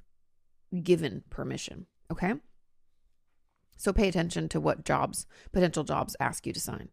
given permission Okay. So pay attention to what jobs, potential jobs ask you to sign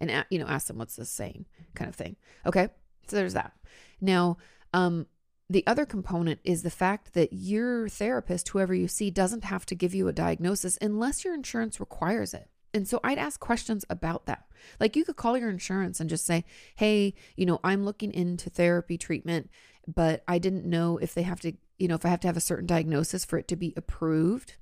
and, you know, ask them what's this saying kind of thing. Okay. So there's that. Now, um, the other component is the fact that your therapist, whoever you see, doesn't have to give you a diagnosis unless your insurance requires it. And so I'd ask questions about that. Like you could call your insurance and just say, hey, you know, I'm looking into therapy treatment, but I didn't know if they have to you know, if I have to have a certain diagnosis for it to be approved,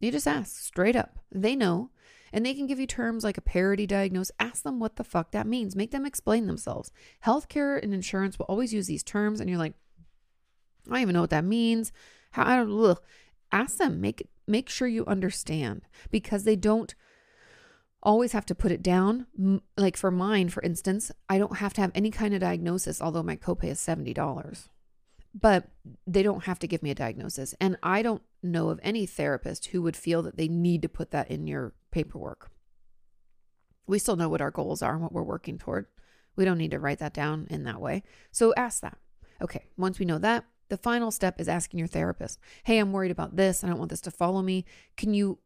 you just ask straight up. They know. And they can give you terms like a parity diagnosis. Ask them what the fuck that means. Make them explain themselves. Healthcare and insurance will always use these terms, and you're like, I don't even know what that means. How I don't ugh. ask them. Make make sure you understand because they don't always have to put it down. Like for mine, for instance, I don't have to have any kind of diagnosis, although my copay is seventy dollars. But they don't have to give me a diagnosis, and I don't know of any therapist who would feel that they need to put that in your paperwork. We still know what our goals are and what we're working toward. We don't need to write that down in that way. So ask that. Okay, once we know that, the final step is asking your therapist, hey, I'm worried about this. I don't want this to follow me. Can you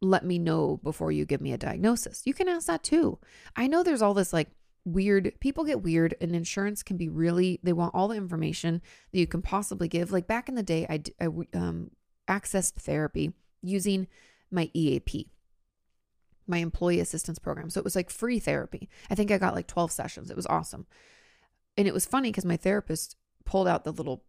let me know before you give me a diagnosis? You can ask that too. I know there's all this like weird, people get weird, and insurance can be really, they want all the information that you can possibly give. Like back in the day, I um, accessed therapy using my EAP my employee assistance program. So it was like free therapy. I think I got like 12 sessions. It was awesome. And it was funny because my therapist pulled out the little,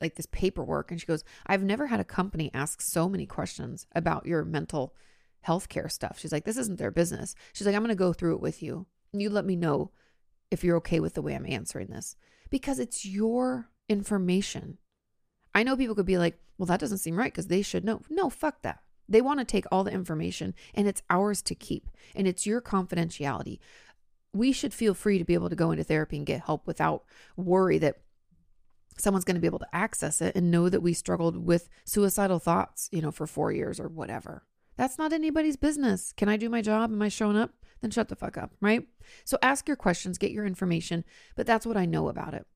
like this paperwork and she goes, I've never had a company ask so many questions about your mental health care stuff. She's like, this isn't their business. She's like, I'm going to go through it with you. And you let me know if you're okay with the way I'm answering this because it's your information. I know people could be like, well, that doesn't seem right because they should know. No, fuck that. They want to take all the information and it's ours to keep and it's your confidentiality. We should feel free to be able to go into therapy and get help without worry that someone's going to be able to access it and know that we struggled with suicidal thoughts, you know, for 4 years or whatever. That's not anybody's business. Can I do my job? Am I showing up? Then shut the fuck up, right? So ask your questions, get your information, but that's what I know about it.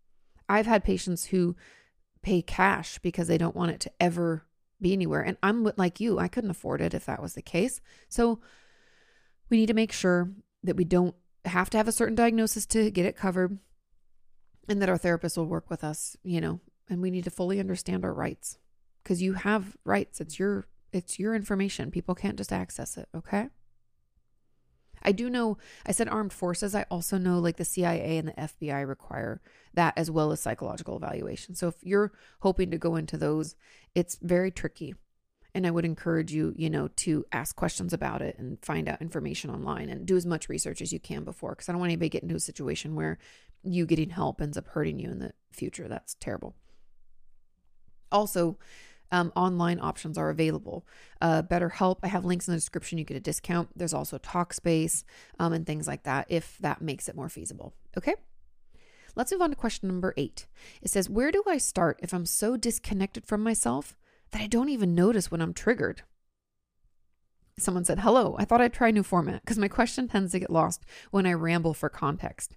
I've had patients who pay cash because they don't want it to ever be anywhere. And I'm like you, I couldn't afford it if that was the case. So we need to make sure that we don't have to have a certain diagnosis to get it covered and that our therapist will work with us, you know, and we need to fully understand our rights because you have rights. It's your it's your information. People can't just access it, okay? I do know, I said armed forces. I also know like the CIA and the FBI require that as well as psychological evaluation. So if you're hoping to go into those, it's very tricky. And I would encourage you, you know, to ask questions about it and find out information online and do as much research as you can before. Because I don't want anybody to get into a situation where you getting help ends up hurting you in the future. That's terrible. Also, um, online options are available. Uh, BetterHelp, I have links in the description. You get a discount. There's also Talkspace um, and things like that if that makes it more feasible. Okay. Let's move on to question number eight. It says, Where do I start if I'm so disconnected from myself that I don't even notice when I'm triggered? Someone said, Hello, I thought I'd try a new format because my question tends to get lost when I ramble for context.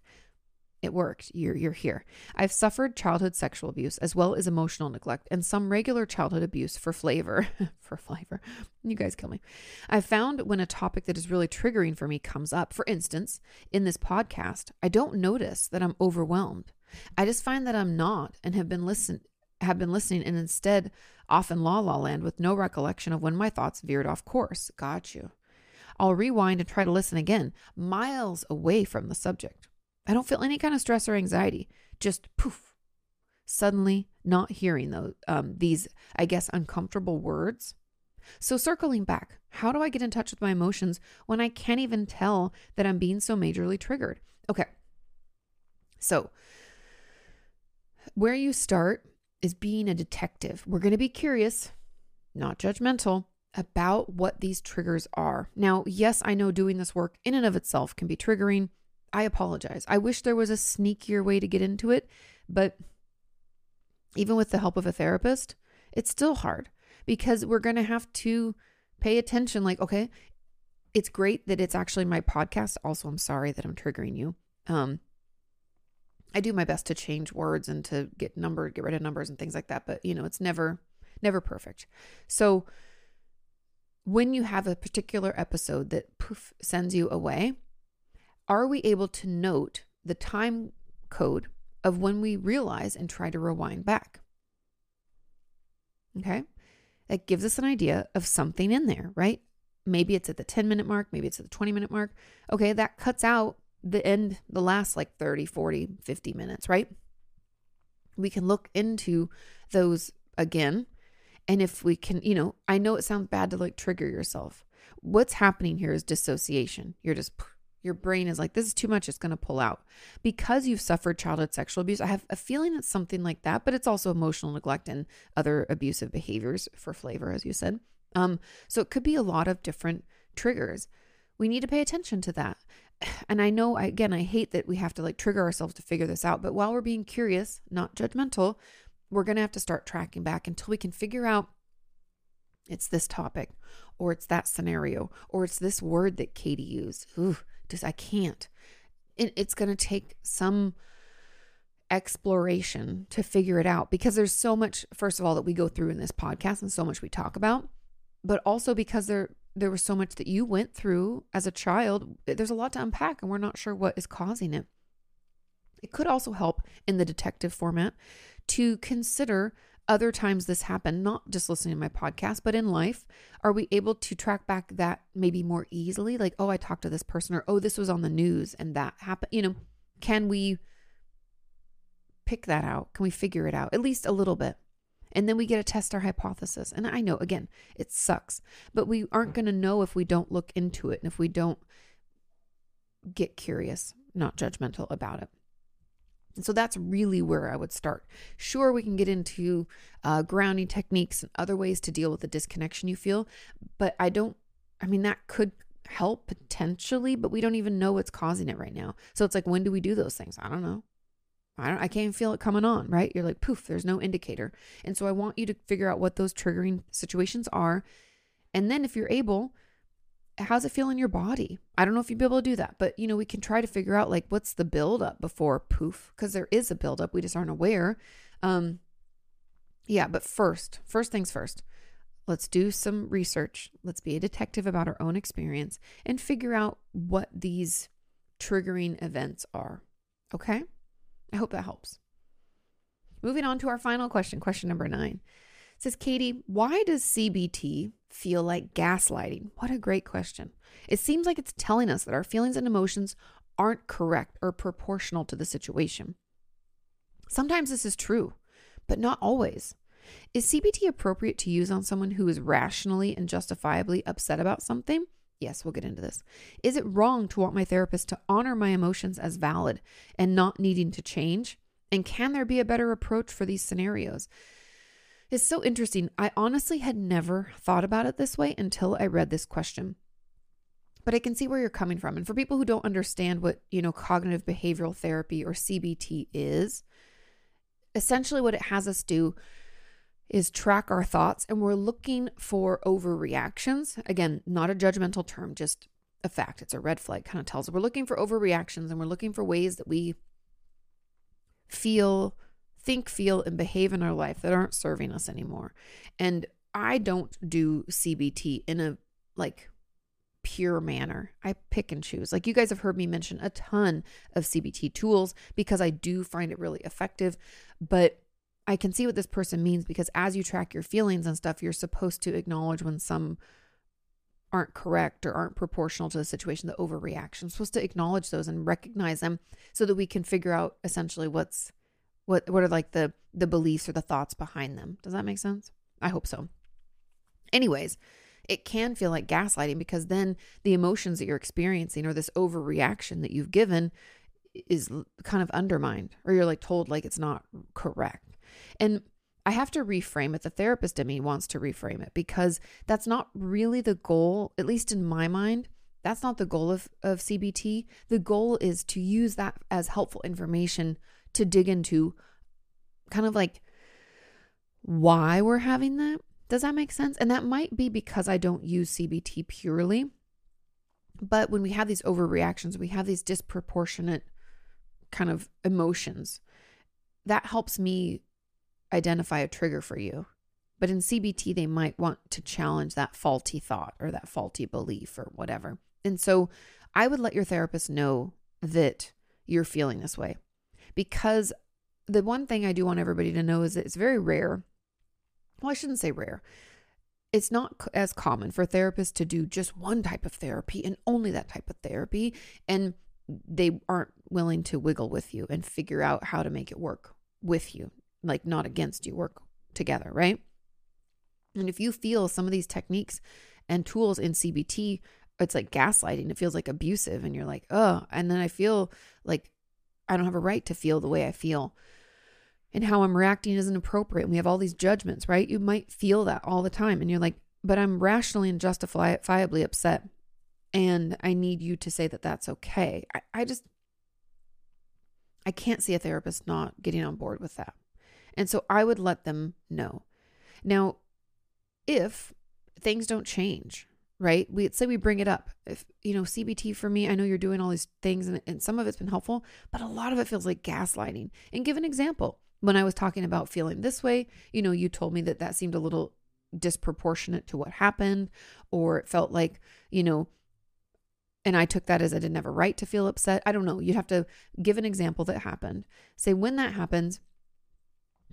It worked. You're, you're here. I've suffered childhood sexual abuse as well as emotional neglect and some regular childhood abuse for flavor. for flavor. You guys kill me. I've found when a topic that is really triggering for me comes up, for instance, in this podcast, I don't notice that I'm overwhelmed. I just find that I'm not and have been listen have been listening and instead off in la la land with no recollection of when my thoughts veered off course. Got you. I'll rewind and try to listen again, miles away from the subject. I don't feel any kind of stress or anxiety. Just poof. Suddenly, not hearing those um, these, I guess, uncomfortable words. So circling back, how do I get in touch with my emotions when I can't even tell that I'm being so majorly triggered? Okay. So where you start is being a detective. We're going to be curious, not judgmental, about what these triggers are. Now, yes, I know doing this work in and of itself can be triggering. I apologize. I wish there was a sneakier way to get into it, but even with the help of a therapist, it's still hard because we're going to have to pay attention. Like, okay, it's great that it's actually my podcast. Also, I'm sorry that I'm triggering you. Um, I do my best to change words and to get number, get rid of numbers and things like that, but you know, it's never, never perfect. So when you have a particular episode that poof sends you away, are we able to note the time code of when we realize and try to rewind back? Okay. That gives us an idea of something in there, right? Maybe it's at the 10 minute mark, maybe it's at the 20 minute mark. Okay, that cuts out the end, the last like 30, 40, 50 minutes, right? we can look into those again. And if we can, you know, I know it sounds bad to like trigger yourself. What's happening here is dissociation. You're just, your brain is like, this is too much. It's to pull out. Because you've suffered childhood sexual abuse, I have a feeling it's something like that, but it's also emotional neglect and other abusive behaviors for flavor, as you said. Um, so it could be a lot of different triggers. We need to pay attention to that. And I know, again, I hate that we have to like trigger ourselves to figure this out, but while we're being curious, not judgmental, we're to have to start tracking back until we can figure out it's this topic or it's that scenario or it's this word that Kati used. Ooh, just I can't. It, it's going to take some exploration to figure it out because there's so much first of all that we go through in this podcast and so much we talk about but also because there there was so much that you went through as a child there's a lot to unpack and we're not sure what is causing it it could also help in the detective format to consider other times this happened, not just listening to my podcast, but in life. Are we able to track back that maybe more easily? Like, oh, I talked to this person, or oh, this was on the news and that happened. You know, can we pick that out? Can we figure it out at least a little bit? And then we get to test our hypothesis. And I know, again, it sucks, but we aren't going to know if we don't look into it and if we don't get curious, not judgmental about it. And so that's really where I would start. Sure, we can get into uh, grounding techniques and other ways to deal with the disconnection you feel, but I don't, I mean, that could help potentially, but we don't even know what's causing it right now. So it's like, when do we do those things? I don't know. I don't I can't feel it coming on, right? You're like, poof, there's no indicator. And so I want you to figure out what those triggering situations are. And then if you're able, how's it feel in your body? I don't know if you'd be able to do that, but you know, we can try to figure out like what's the buildup before poof, because there is a buildup. We just aren't aware. Um, yeah, but first, first things first, let's do some research. Let's be a detective about our own experience and figure out what these triggering events are. Okay? I hope that helps. Moving on to our final question, question number nine. Says Kati, why does CBT feel like gaslighting? What a great question. It seems like it's telling us that our feelings and emotions aren't correct or proportional to the situation. Sometimes this is true, but not always. Is CBT appropriate to use on someone who is rationally and justifiably upset about something? Yes, we'll get into this. Is it wrong to want my therapist to honor my emotions as valid and not needing to change? And can there be a better approach for these scenarios? It's so interesting. I honestly had never thought about it this way until I read this question. But I can see where you're coming from. And for people who don't understand what, you know, cognitive behavioral therapy or CBT is, essentially what it has us do is track our thoughts and we're looking for overreactions. Again, not a judgmental term, just a fact. It's a red flag, kind of tells we're looking for overreactions and we're looking for ways that we feel think, feel, and behave in our life that aren't serving us anymore. And I don't do CBT in a like pure manner. I pick and choose. Like you guys have heard me mention a ton of CBT tools because I do find it really effective, but I can see what this person means because as you track your feelings and stuff, you're supposed to acknowledge when some aren't correct or aren't proportional to the situation, the overreaction. I'm supposed to acknowledge those and recognize them so that we can figure out essentially what's what what are like the the beliefs or the thoughts behind them. Does that make sense? I hope so. Anyways, it can feel like gaslighting because then the emotions that you're experiencing or this overreaction that you've given is kind of undermined or you're like told like it's not correct. And I have to reframe it. The therapist in me wants to reframe it because that's not really the goal, at least in my mind. That's not the goal of, of CBT. The goal is to use that as helpful information to dig into kind of like why we're having that. Does that make sense? And that might be because I don't use CBT purely. But when we have these overreactions, we have these disproportionate kind of emotions, that helps me identify a trigger for you. But in CBT, they might want to challenge that faulty thought or that faulty belief or whatever. And so I would let your therapist know that you're feeling this way because the one thing I do want everybody to know is that it's very rare. Well, I shouldn't say rare. It's not as common for therapists to do just one type of therapy and only that type of therapy. And they aren't willing to wiggle with you and figure out how to make it work with you. like not against you, work together, right? And if you feel some of these techniques and tools in CBT, it's like gaslighting. It feels like abusive, and you're like, oh, and then I feel like I don't have a right to feel the way I feel. And how I'm reacting isn't appropriate. And we have all these judgments, right? You might feel that all the time. And you're like, but I'm rationally and justifiably upset. And I need you to say that that's okay. I, I just, I can't see a therapist not getting on board with that. And so I would let them know. Now, if things don't change, right? We say we bring it up. If you know CBT for me, I know you're doing all these things and, and some of it's been helpful, but a lot of it feels like gaslighting. And give an example. When I was talking about feeling this way, you know, you told me that that seemed a little disproportionate to what happened, or it felt like, you know, and I took that as I didn't have a right to feel upset. I don't know. You'd have to give an example that happened. Say when that happens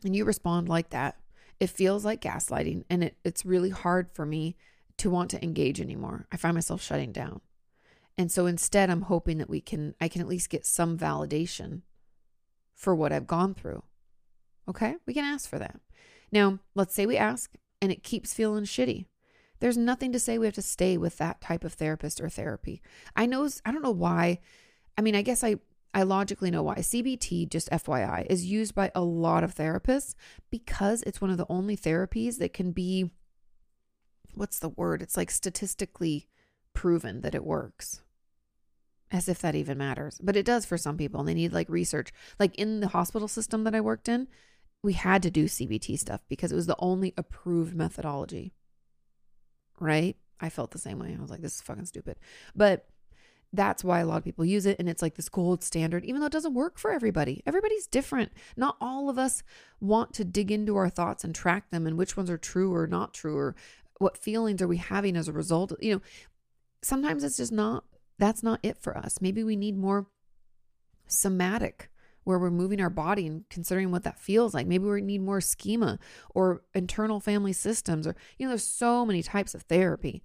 and you respond like that, it feels like gaslighting and it, it's really hard for me to want to engage anymore. I find myself shutting down. And so instead I'm hoping that we can I can at least get some validation for what I've gone through. Okay? We can ask for that. Now, let's say we ask and it keeps feeling shitty. There's nothing to say we have to stay with that type of therapist or therapy. I know I don't know why. I mean, I guess I I logically know why. CBT, just FYI, is used by a lot of therapists because it's one of the only therapies that can be what's the word? It's like statistically proven that it works. As if that even matters. But it does for some people, and they need like research. Like in the hospital system that I worked in, we had to do CBT stuff because it was the only approved methodology. Right? I felt the same way. I was like, this is fucking stupid. But that's why a lot of people use it. And it's like this gold standard, even though it doesn't work for everybody. Everybody's different. Not all of us want to dig into our thoughts and track them and which ones are true or not true or what feelings are we having as a result. You know, sometimes it's just not, that's not it for us. Maybe we need more somatic where we're moving our body and considering what that feels like. Maybe we need more schema or internal family systems, or, you know, there's so many types of therapy.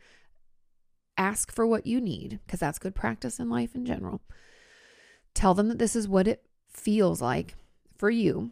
Ask for what you need because that's good practice in life in general. Tell them that this is what it feels like for you.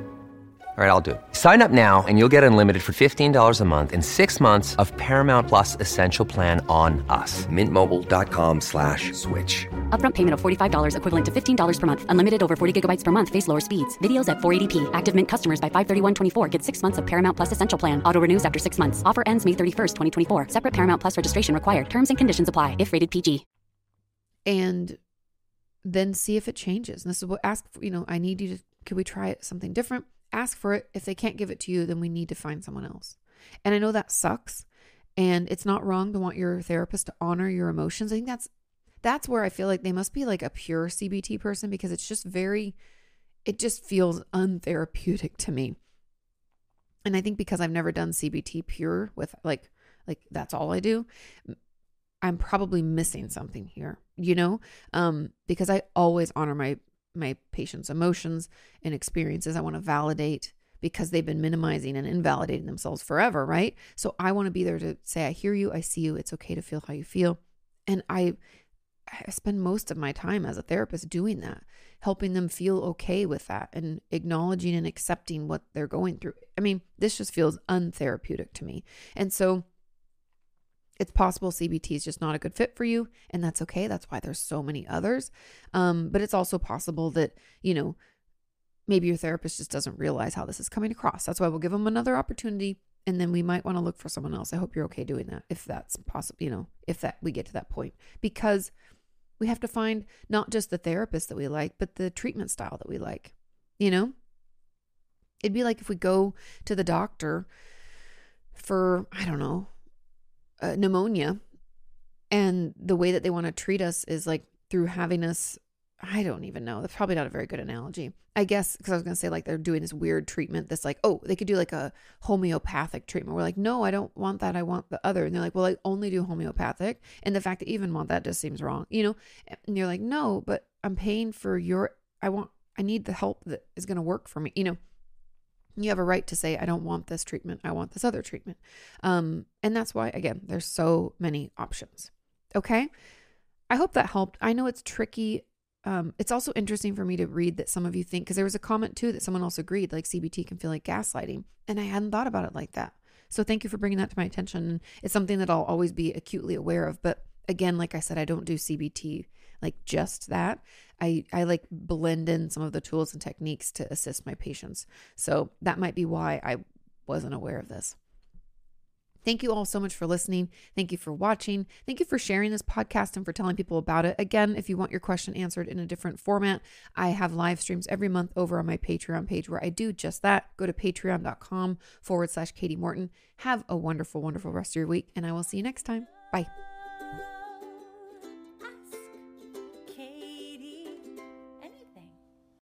All right, I'll do it. Sign up now and you'll get unlimited for $15 a month in six months of Paramount Plus Essential Plan on us. Mintmobile.com slash switch. Upfront payment of $45 equivalent to $15 per month. Unlimited over 40 gigabytes per month. Face lower speeds. Videos at 480p. Active Mint customers by 531.24 get six months of Paramount Plus Essential Plan. Auto renews after six months. Offer ends May 31st, 2024. Separate Paramount Plus registration required. Terms and conditions apply if rated PG. And then see if it changes. And this is what ask, for, you know, I need you to, could we try something different? Ask for it. If they can't give it to you, then we need to find someone else. And I know that sucks. And it's not wrong to want your therapist to honor your emotions. I think that's that's where I feel like they must be like a pure CBT person because it's just very it just feels untherapeutic to me. And I think because I've never done CBT pure with like like that's all I do, I'm probably missing something here, you know? Um because I always honor my my patient's emotions and experiences. I want to validate because they've been minimizing and invalidating themselves forever, right? So I want to be there to say, I hear you, I see you, it's okay to feel how you feel. And I I spend most of my time as a therapist doing that, helping them feel okay with that and acknowledging and accepting what they're going through. I mean, this just feels untherapeutic to me. And so it's possible CBT is just not a good fit for you, and that's okay. That's why there's so many others. Um, but it's also possible that, you know, maybe your therapist just doesn't realize how this is coming across. That's why we'll give them another opportunity and then we might want to look for someone else. I hope you're okay doing that if that's possible, you know, if that we get to that point. Because we have to find not just the therapist that we like, but the treatment style that we like. You know? It'd be like if we go to the doctor for, I don't know, uh, pneumonia and the way that they want to treat us is like through having us I don't even know. That's probably not a very good analogy. I guess because I was going to say like they're doing this weird treatment that's like, oh, they could do like a homeopathic treatment. We're like, no, I don't want that. I want the other. And they're like, well, I only do homeopathic. And the fact that even want that just seems wrong, you know? And you're like, no, but I'm paying for your, I want, I need the help that is going to work for me, you know? You have a right to say i don't want this treatment i want this other treatment um, and that's why again there's so many options okay I hope that helped. I know it's tricky. Um, it's also interesting for me to read that some of you think, because there was a comment too that someone else agreed, like CBT can feel like gaslighting. And I hadn't thought about it like that. So thank you for bringing that to my attention. It's something that I'll always be acutely aware of. But again, like I said, I don't do CBT like just that. I, I like blend in some of the tools and techniques to assist my patients. So that might be why I wasn't aware of this. Thank you all so much for listening. Thank you for watching. Thank you for sharing this podcast and for telling people about it. Again, if you want your question answered in a different format, I have live streams every month over on my Patreon page where I do just that. Go to patreon.com forward slash Kati Morton. Have a wonderful, wonderful rest of your week, and I will see you next time. Bye.